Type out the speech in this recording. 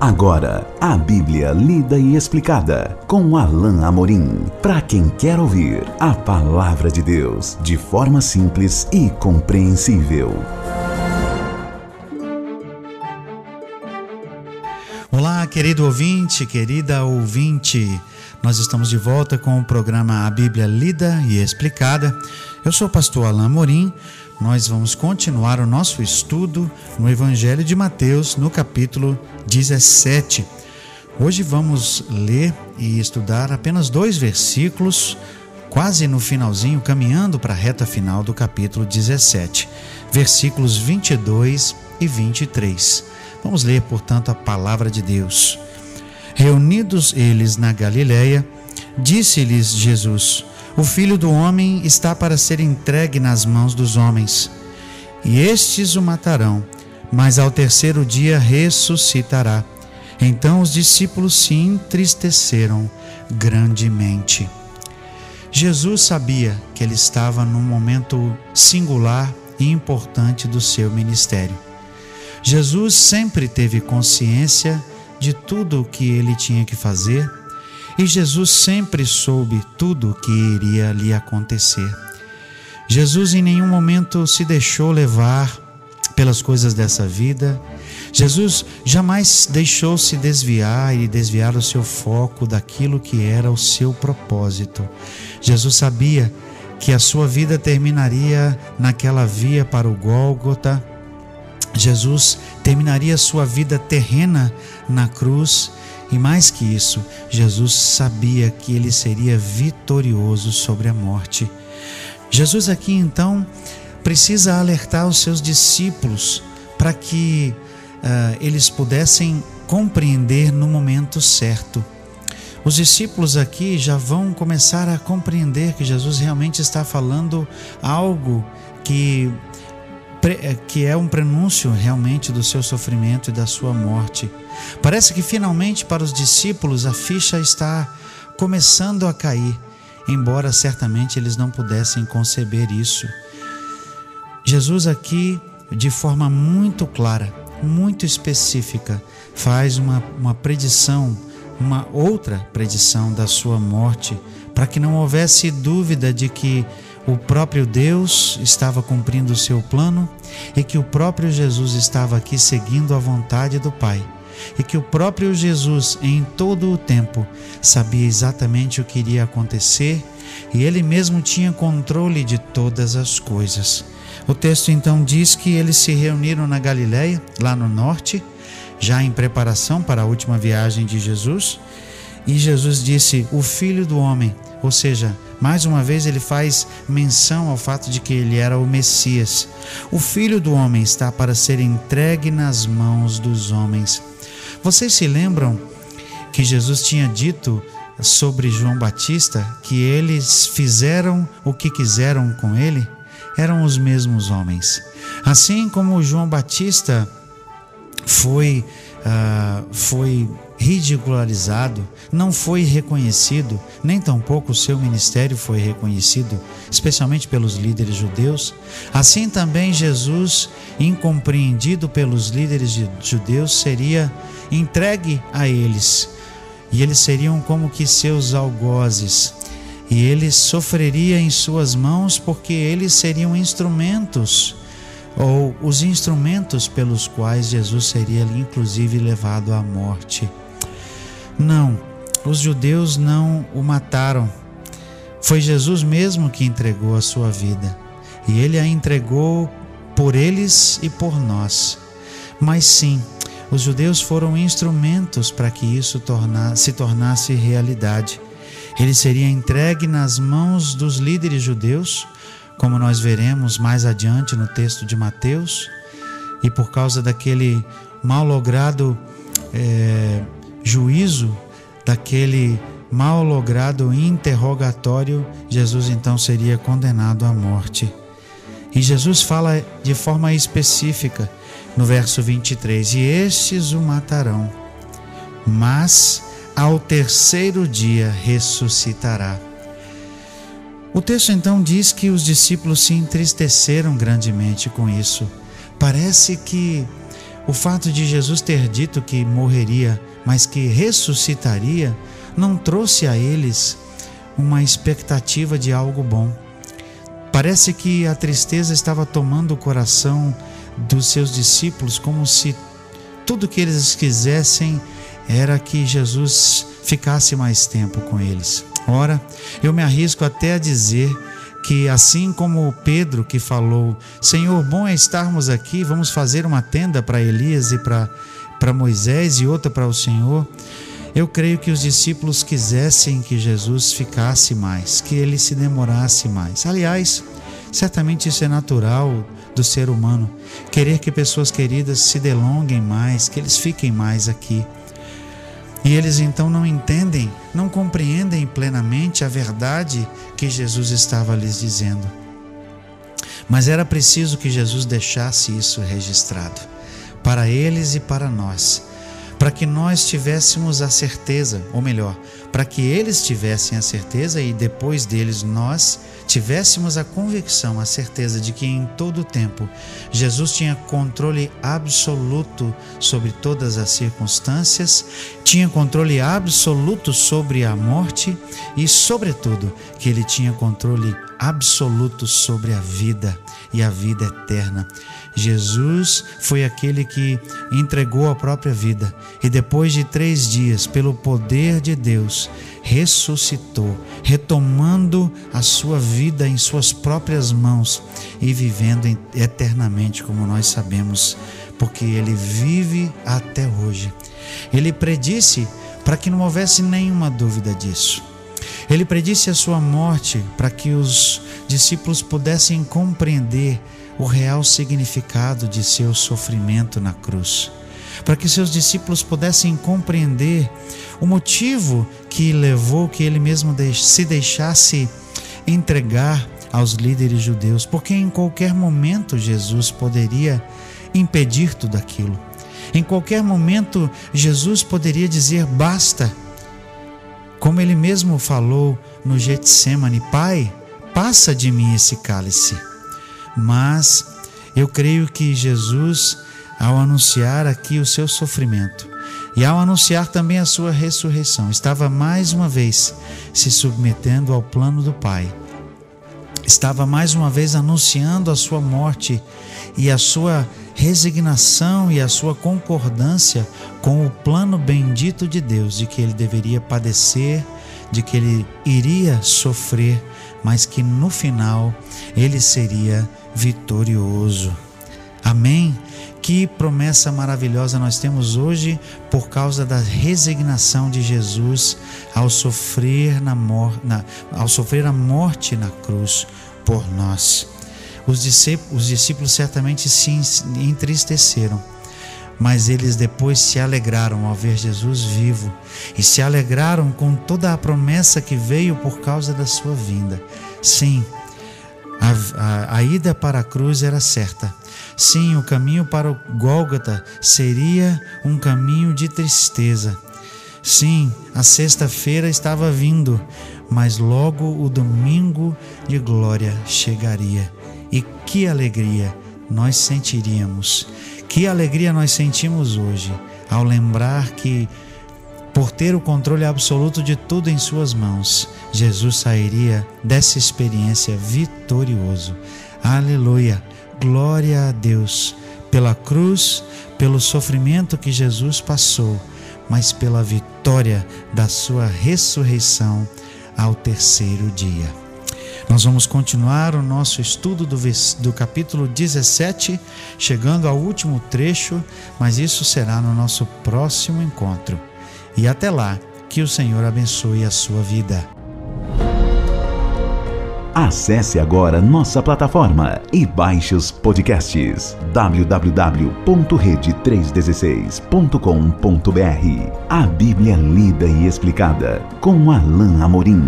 Agora, a Bíblia lida e explicada com Alain Amorim. Para quem quer ouvir a palavra de Deus de forma simples e compreensível. Olá, querido ouvinte, querida ouvinte. Nós estamos de volta com o programa A Bíblia Lida e Explicada. Eu sou o pastor Alain Amorim nós vamos continuar o nosso estudo no Evangelho de Mateus, no capítulo 17. Hoje vamos ler e estudar apenas dois versículos, quase no finalzinho, caminhando para a reta final do capítulo 17, versículos 22 e 23. Vamos ler, portanto, a palavra de Deus. Reunidos eles na Galiléia, disse-lhes Jesus: o filho do homem está para ser entregue nas mãos dos homens, e estes o matarão, mas ao terceiro dia ressuscitará. Então os discípulos se entristeceram grandemente. Jesus sabia que ele estava num momento singular e importante do seu ministério. Jesus sempre teve consciência de tudo o que ele tinha que fazer e Jesus sempre soube tudo o que iria lhe acontecer. Jesus em nenhum momento se deixou levar pelas coisas dessa vida. Jesus jamais deixou se desviar e desviar o seu foco daquilo que era o seu propósito. Jesus sabia que a sua vida terminaria naquela via para o Gólgota. Jesus terminaria sua vida terrena na cruz e mais que isso, Jesus sabia que ele seria vitorioso sobre a morte. Jesus aqui então precisa alertar os seus discípulos para que uh, eles pudessem compreender no momento certo. Os discípulos aqui já vão começar a compreender que Jesus realmente está falando algo que, que é um prenúncio realmente do seu sofrimento e da sua morte. Parece que finalmente para os discípulos a ficha está começando a cair, embora certamente eles não pudessem conceber isso. Jesus aqui, de forma muito clara, muito específica, faz uma, uma predição, uma outra predição da sua morte, para que não houvesse dúvida de que o próprio Deus estava cumprindo o seu plano e que o próprio Jesus estava aqui seguindo a vontade do Pai e que o próprio Jesus, em todo o tempo, sabia exatamente o que iria acontecer e ele mesmo tinha controle de todas as coisas. O texto então diz que eles se reuniram na Galiléia, lá no norte, já em preparação para a última viagem de Jesus, e Jesus disse: O filho do homem, ou seja, mais uma vez ele faz menção ao fato de que ele era o Messias. O filho do homem está para ser entregue nas mãos dos homens. Vocês se lembram que Jesus tinha dito sobre João Batista que eles fizeram o que quiseram com ele? Eram os mesmos homens. Assim como João Batista foi, uh, foi ridicularizado, não foi reconhecido, nem tampouco o seu ministério foi reconhecido, especialmente pelos líderes judeus. Assim também Jesus, incompreendido pelos líderes judeus, seria entregue a eles, e eles seriam como que seus algozes, e ele sofreria em suas mãos porque eles seriam instrumentos ou os instrumentos pelos quais Jesus seria inclusive levado à morte. Não, os judeus não o mataram. Foi Jesus mesmo que entregou a sua vida, e ele a entregou por eles e por nós. Mas sim, os judeus foram instrumentos para que isso se tornasse realidade. Ele seria entregue nas mãos dos líderes judeus, como nós veremos mais adiante no texto de Mateus, e por causa daquele mal logrado é, juízo, daquele mal logrado interrogatório, Jesus então seria condenado à morte. E Jesus fala de forma específica no verso 23: E estes o matarão, mas ao terceiro dia ressuscitará. O texto então diz que os discípulos se entristeceram grandemente com isso. Parece que o fato de Jesus ter dito que morreria, mas que ressuscitaria, não trouxe a eles uma expectativa de algo bom. Parece que a tristeza estava tomando o coração dos seus discípulos, como se tudo que eles quisessem era que Jesus ficasse mais tempo com eles. Ora, eu me arrisco até a dizer que assim como Pedro que falou, Senhor, bom é estarmos aqui, vamos fazer uma tenda para Elias e para Moisés e outra para o Senhor. Eu creio que os discípulos quisessem que Jesus ficasse mais, que ele se demorasse mais. Aliás, certamente isso é natural do ser humano, querer que pessoas queridas se delonguem mais, que eles fiquem mais aqui. E eles então não entendem, não compreendem plenamente a verdade que Jesus estava lhes dizendo. Mas era preciso que Jesus deixasse isso registrado, para eles e para nós para que nós tivéssemos a certeza, ou melhor, para que eles tivessem a certeza e depois deles nós tivéssemos a convicção, a certeza de que em todo o tempo Jesus tinha controle absoluto sobre todas as circunstâncias, tinha controle absoluto sobre a morte e, sobretudo, que ele tinha controle absoluto sobre a vida e a vida eterna. Jesus foi aquele que entregou a própria vida e, depois de três dias, pelo poder de Deus, ressuscitou, retomando a sua vida em suas próprias mãos e vivendo eternamente, como nós sabemos, porque ele vive até hoje. Ele predisse para que não houvesse nenhuma dúvida disso. Ele predisse a sua morte para que os discípulos pudessem compreender o real significado de seu sofrimento na cruz, para que seus discípulos pudessem compreender o motivo que levou que ele mesmo se deixasse entregar aos líderes judeus, porque em qualquer momento Jesus poderia impedir tudo aquilo. Em qualquer momento Jesus poderia dizer basta. Como ele mesmo falou no Getsemane, Pai, passa de mim esse cálice. Mas eu creio que Jesus, ao anunciar aqui o seu sofrimento e ao anunciar também a sua ressurreição, estava mais uma vez se submetendo ao plano do Pai. Estava mais uma vez anunciando a sua morte e a sua resignação e a sua concordância com o plano bendito de Deus de que ele deveria padecer, de que ele iria sofrer, mas que no final ele seria vitorioso. Amém? Que promessa maravilhosa nós temos hoje por causa da resignação de Jesus ao sofrer, na na, ao sofrer a morte na cruz por nós. Os discípulos, os discípulos certamente se entristeceram, mas eles depois se alegraram ao ver Jesus vivo e se alegraram com toda a promessa que veio por causa da sua vinda. Sim, a, a, a ida para a cruz era certa. Sim, o caminho para o Gólgota seria um caminho de tristeza. Sim, a sexta-feira estava vindo, mas logo o domingo de glória chegaria. E que alegria nós sentiríamos, que alegria nós sentimos hoje ao lembrar que por ter o controle absoluto de tudo em suas mãos, Jesus sairia dessa experiência vitorioso. Aleluia! Glória a Deus pela cruz, pelo sofrimento que Jesus passou, mas pela vitória da sua ressurreição ao terceiro dia. Nós vamos continuar o nosso estudo do, do capítulo 17, chegando ao último trecho, mas isso será no nosso próximo encontro. E até lá, que o Senhor abençoe a sua vida. Acesse agora nossa plataforma e baixe os podcasts www.rede316.com.br. A Bíblia lida e explicada com Alain Amorim.